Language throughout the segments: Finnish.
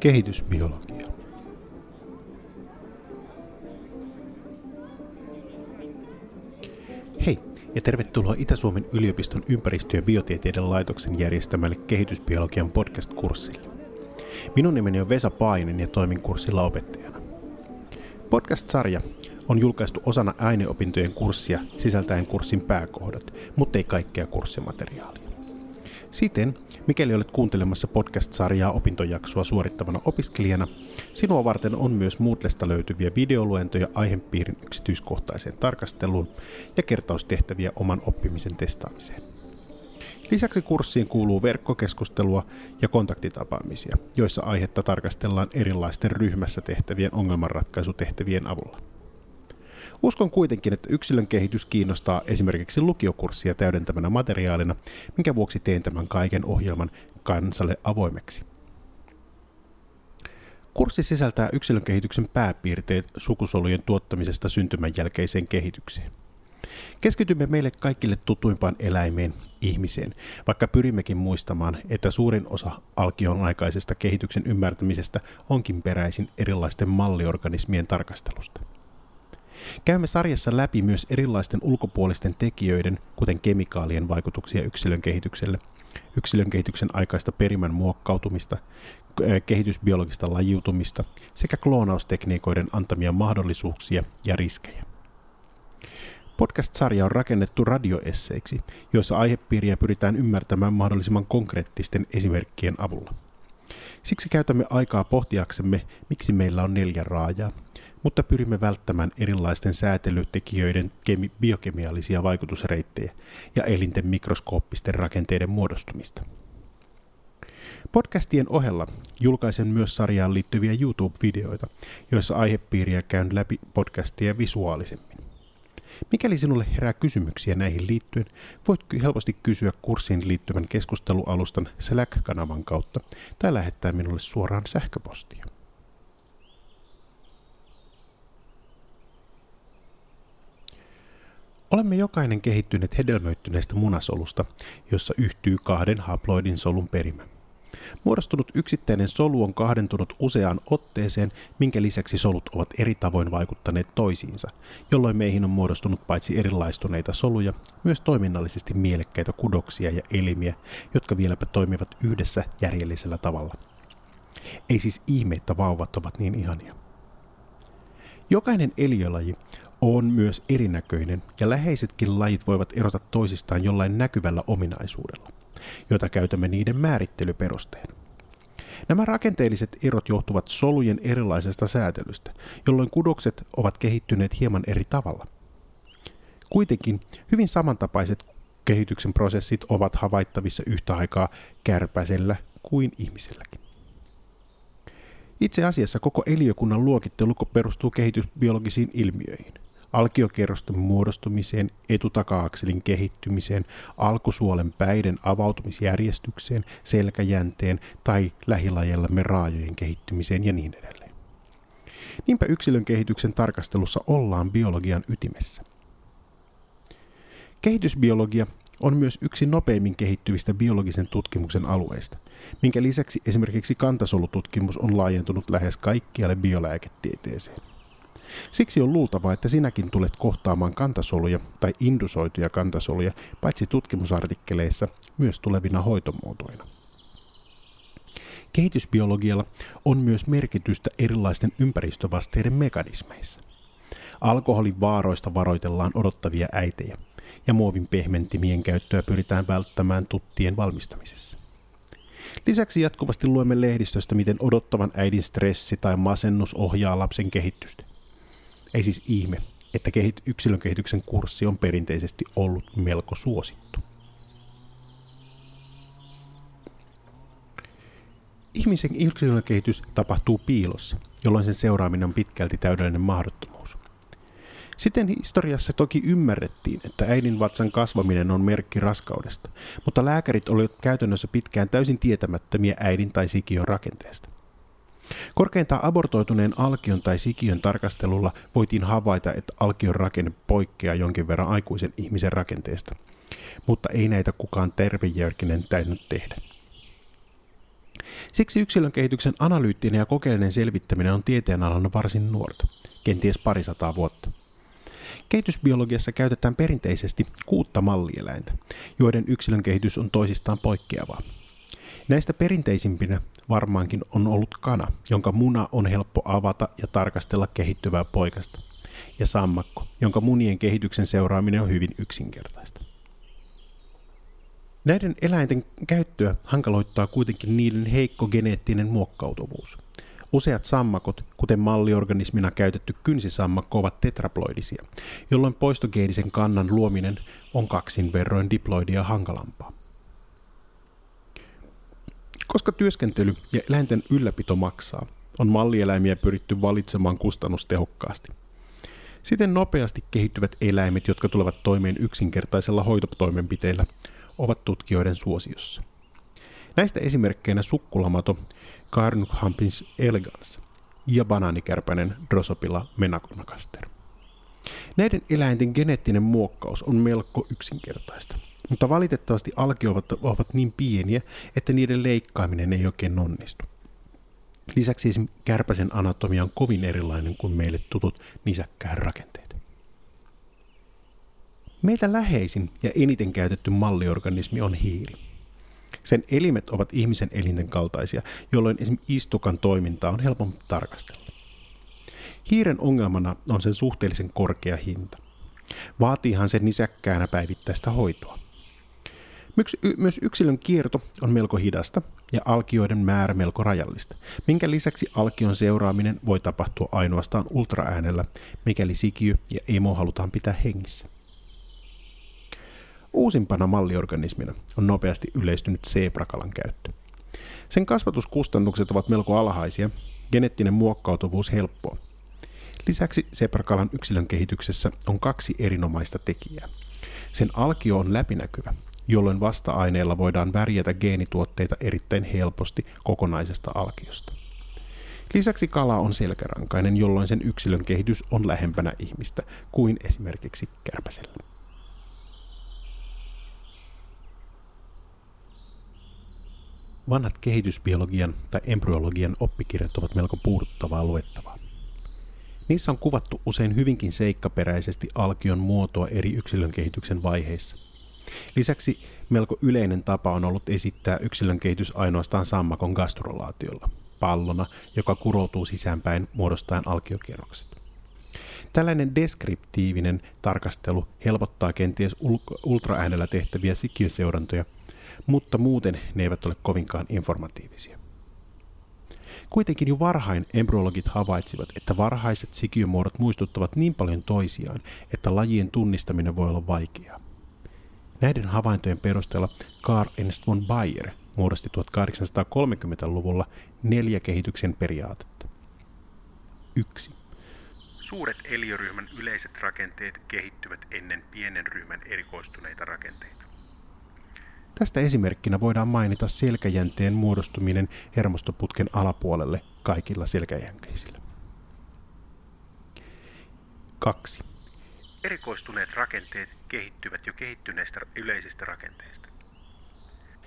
Kehitysbiologia. Hei ja tervetuloa Itä-Suomen yliopiston ympäristö- ja biotieteiden laitoksen järjestämälle kehitysbiologian podcast-kurssille. Minun nimeni on Vesa Painen ja toimin kurssilla opettajana. Podcast-sarja on julkaistu osana aineopintojen kurssia sisältäen kurssin pääkohdat, mutta ei kaikkea kurssimateriaalia. Siten, mikäli olet kuuntelemassa podcast-sarjaa opintojaksoa suorittavana opiskelijana, sinua varten on myös Moodlesta löytyviä videoluentoja aihepiirin yksityiskohtaiseen tarkasteluun ja kertaustehtäviä oman oppimisen testaamiseen. Lisäksi kurssiin kuuluu verkkokeskustelua ja kontaktitapaamisia, joissa aihetta tarkastellaan erilaisten ryhmässä tehtävien ongelmanratkaisutehtävien avulla. Uskon kuitenkin, että yksilön kehitys kiinnostaa esimerkiksi lukiokurssia täydentävänä materiaalina, minkä vuoksi teen tämän kaiken ohjelman kansalle avoimeksi. Kurssi sisältää yksilön kehityksen pääpiirteet sukusolujen tuottamisesta syntymän jälkeiseen kehitykseen. Keskitymme meille kaikille tutuimpaan eläimeen, ihmiseen, vaikka pyrimmekin muistamaan, että suurin osa alkion aikaisesta kehityksen ymmärtämisestä onkin peräisin erilaisten malliorganismien tarkastelusta. Käymme sarjassa läpi myös erilaisten ulkopuolisten tekijöiden, kuten kemikaalien vaikutuksia yksilön kehitykselle, yksilön kehityksen aikaista perimän muokkautumista, kehitysbiologista lajiutumista sekä kloonaustekniikoiden antamia mahdollisuuksia ja riskejä. Podcast-sarja on rakennettu radioesseiksi, joissa aihepiiriä pyritään ymmärtämään mahdollisimman konkreettisten esimerkkien avulla. Siksi käytämme aikaa pohtiaksemme, miksi meillä on neljä raajaa, mutta pyrimme välttämään erilaisten säätelytekijöiden kemi- biokemiallisia vaikutusreittejä ja elinten mikroskooppisten rakenteiden muodostumista. Podcastien ohella julkaisen myös sarjaan liittyviä YouTube-videoita, joissa aihepiiriä käyn läpi podcastia visuaalisemmin. Mikäli sinulle herää kysymyksiä näihin liittyen, voit helposti kysyä kurssiin liittyvän keskustelualustan Slack-kanavan kautta tai lähettää minulle suoraan sähköpostia. Olemme jokainen kehittyneet hedelmöittyneestä munasolusta, jossa yhtyy kahden haploidin solun perimä. Muodostunut yksittäinen solu on kahdentunut useaan otteeseen, minkä lisäksi solut ovat eri tavoin vaikuttaneet toisiinsa, jolloin meihin on muodostunut paitsi erilaistuneita soluja, myös toiminnallisesti mielekkäitä kudoksia ja elimiä, jotka vieläpä toimivat yhdessä järjellisellä tavalla. Ei siis ihme, että vauvat ovat niin ihania. Jokainen eliölaji on myös erinäköinen ja läheisetkin lajit voivat erota toisistaan jollain näkyvällä ominaisuudella, jota käytämme niiden määrittelyperusteena. Nämä rakenteelliset erot johtuvat solujen erilaisesta säätelystä, jolloin kudokset ovat kehittyneet hieman eri tavalla. Kuitenkin hyvin samantapaiset kehityksen prosessit ovat havaittavissa yhtä aikaa kärpäsellä kuin ihmiselläkin. Itse asiassa koko eliökunnan luokittelu perustuu kehitysbiologisiin ilmiöihin – alkiokerrosten muodostumiseen, etutaka-akselin kehittymiseen, alkusuolen päiden avautumisjärjestykseen, selkäjänteen tai lähilajellamme raajojen kehittymiseen ja niin edelleen. Niinpä yksilön kehityksen tarkastelussa ollaan biologian ytimessä. Kehitysbiologia on myös yksi nopeimmin kehittyvistä biologisen tutkimuksen alueista, minkä lisäksi esimerkiksi kantasolututkimus on laajentunut lähes kaikkialle biolääketieteeseen. Siksi on luultavaa, että sinäkin tulet kohtaamaan kantasoluja tai indusoituja kantasoluja paitsi tutkimusartikkeleissa, myös tulevina hoitomuotoina. Kehitysbiologialla on myös merkitystä erilaisten ympäristövasteiden mekanismeissa. Alkoholin vaaroista varoitellaan odottavia äitejä, ja muovin pehmentimien käyttöä pyritään välttämään tuttien valmistamisessa. Lisäksi jatkuvasti luemme lehdistöstä, miten odottavan äidin stressi tai masennus ohjaa lapsen kehitystä. Ei siis ihme, että yksilön kehityksen kurssi on perinteisesti ollut melko suosittu. Ihmisen yksilön kehitys tapahtuu piilossa, jolloin sen seuraaminen on pitkälti täydellinen mahdottomuus. Siten historiassa toki ymmärrettiin, että äidin vatsan kasvaminen on merkki raskaudesta, mutta lääkärit olivat käytännössä pitkään täysin tietämättömiä äidin tai sikiön rakenteesta. Korkeintaan abortoituneen alkion tai sikiön tarkastelulla voitiin havaita, että alkion rakenne poikkeaa jonkin verran aikuisen ihmisen rakenteesta, mutta ei näitä kukaan tervejärkinen täynyt tehdä. Siksi yksilön kehityksen analyyttinen ja kokeellinen selvittäminen on tieteenalana varsin nuorta, kenties parisataa vuotta. Kehitysbiologiassa käytetään perinteisesti kuutta mallieläintä, joiden yksilön kehitys on toisistaan poikkeavaa. Näistä perinteisimpinä varmaankin on ollut kana, jonka muna on helppo avata ja tarkastella kehittyvää poikasta, ja sammakko, jonka munien kehityksen seuraaminen on hyvin yksinkertaista. Näiden eläinten käyttöä hankaloittaa kuitenkin niiden heikko geneettinen muokkautuvuus. Useat sammakot, kuten malliorganismina käytetty kynsisammakko, ovat tetraploidisia, jolloin poistogeenisen kannan luominen on kaksin verroin diploidia hankalampaa. Koska työskentely ja eläinten ylläpito maksaa, on mallieläimiä pyritty valitsemaan kustannustehokkaasti. Siten nopeasti kehittyvät eläimet, jotka tulevat toimeen yksinkertaisella hoitotoimenpiteillä, ovat tutkijoiden suosiossa. Näistä esimerkkeinä sukkulamato Carnuchampins elegans ja banaanikärpäinen Drosophila menaconacaster. Näiden eläinten geneettinen muokkaus on melko yksinkertaista, mutta valitettavasti alkiovat ovat niin pieniä, että niiden leikkaaminen ei oikein onnistu. Lisäksi kärpäsen anatomia on kovin erilainen kuin meille tutut nisäkkään rakenteet. Meitä läheisin ja eniten käytetty malliorganismi on hiiri. Sen elimet ovat ihmisen elinten kaltaisia, jolloin esimerkiksi istukan toimintaa on helpompi tarkastella. Hiiren ongelmana on sen suhteellisen korkea hinta. Vaatiihan sen nisäkkäänä päivittäistä hoitoa. Myös yksilön kierto on melko hidasta ja alkioiden määrä melko rajallista, minkä lisäksi alkion seuraaminen voi tapahtua ainoastaan ultraäänellä, mikäli sikiö ja emo halutaan pitää hengissä. Uusimpana malliorganismina on nopeasti yleistynyt seeprakalan käyttö. Sen kasvatuskustannukset ovat melko alhaisia, geneettinen muokkautuvuus helppoa. Lisäksi seprakalan yksilön kehityksessä on kaksi erinomaista tekijää. Sen alkio on läpinäkyvä, jolloin vasta-aineella voidaan värjätä geenituotteita erittäin helposti kokonaisesta alkiosta. Lisäksi kala on selkärankainen, jolloin sen yksilön kehitys on lähempänä ihmistä kuin esimerkiksi kärpäsellä. Vanhat kehitysbiologian tai embryologian oppikirjat ovat melko puuduttavaa luettavaa. Niissä on kuvattu usein hyvinkin seikkaperäisesti alkion muotoa eri yksilön kehityksen vaiheissa. Lisäksi melko yleinen tapa on ollut esittää yksilön kehitys ainoastaan sammakon gastrolaatiolla, pallona, joka kuroutuu sisäänpäin muodostaen alkiokierrokset. Tällainen deskriptiivinen tarkastelu helpottaa kenties ultraäänellä tehtäviä sikiöseurantoja – mutta muuten ne eivät ole kovinkaan informatiivisia. Kuitenkin jo varhain embryologit havaitsivat, että varhaiset sikiömuodot muistuttavat niin paljon toisiaan, että lajien tunnistaminen voi olla vaikeaa. Näiden havaintojen perusteella Carl Ernst von Bayer muodosti 1830-luvulla neljä kehityksen periaatetta. 1. Suuret eliöryhmän yleiset rakenteet kehittyvät ennen pienen ryhmän erikoistuneita rakenteita. Tästä esimerkkinä voidaan mainita selkäjänteen muodostuminen hermostoputken alapuolelle kaikilla selkäjänkeisillä. 2. Erikoistuneet rakenteet kehittyvät jo kehittyneistä yleisistä rakenteista.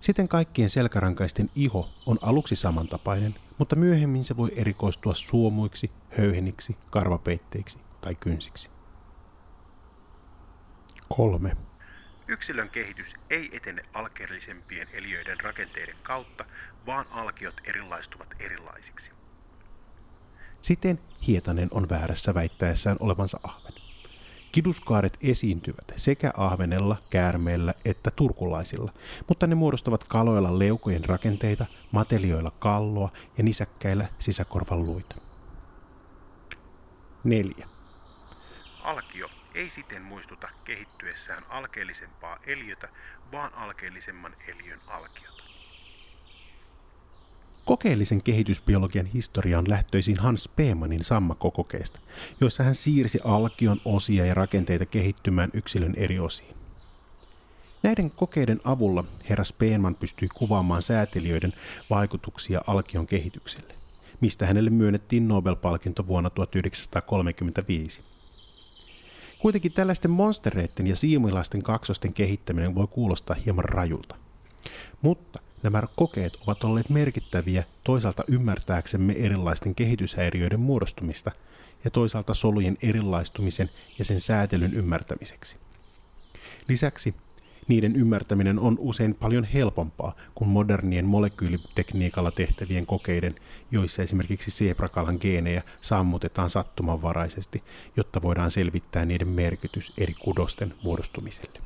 Siten kaikkien selkärankaisten iho on aluksi samantapainen, mutta myöhemmin se voi erikoistua suomuiksi, höyheniksi, karvapeitteiksi tai kynsiksi. 3. Yksilön kehitys ei etene alkeellisempien eliöiden rakenteiden kautta, vaan alkiot erilaistuvat erilaisiksi. Siten Hietanen on väärässä väittäessään olevansa ahven. Kiduskaaret esiintyvät sekä ahvenella, käärmeellä että turkulaisilla, mutta ne muodostavat kaloilla leukojen rakenteita, matelioilla kalloa ja nisäkkäillä sisäkorvan luita. 4. Alkio ei siten muistuta kehittyessään alkeellisempaa eliötä, vaan alkeellisemman eliön alkiota. Kokeellisen kehitysbiologian historia on lähtöisin Hans Speemanin sammakkokokeista, joissa hän siirsi alkion osia ja rakenteita kehittymään yksilön eri osiin. Näiden kokeiden avulla herra Speeman pystyi kuvaamaan säätelijöiden vaikutuksia alkion kehitykselle, mistä hänelle myönnettiin Nobel-palkinto vuonna 1935. Kuitenkin tällaisten monstereiden ja siimuilaisten kaksosten kehittäminen voi kuulostaa hieman rajulta. Mutta Nämä kokeet ovat olleet merkittäviä toisaalta ymmärtääksemme erilaisten kehityshäiriöiden muodostumista ja toisaalta solujen erilaistumisen ja sen säätelyn ymmärtämiseksi. Lisäksi niiden ymmärtäminen on usein paljon helpompaa kuin modernien molekyylitekniikalla tehtävien kokeiden, joissa esimerkiksi seeprakalan geenejä sammutetaan sattumanvaraisesti, jotta voidaan selvittää niiden merkitys eri kudosten muodostumiselle.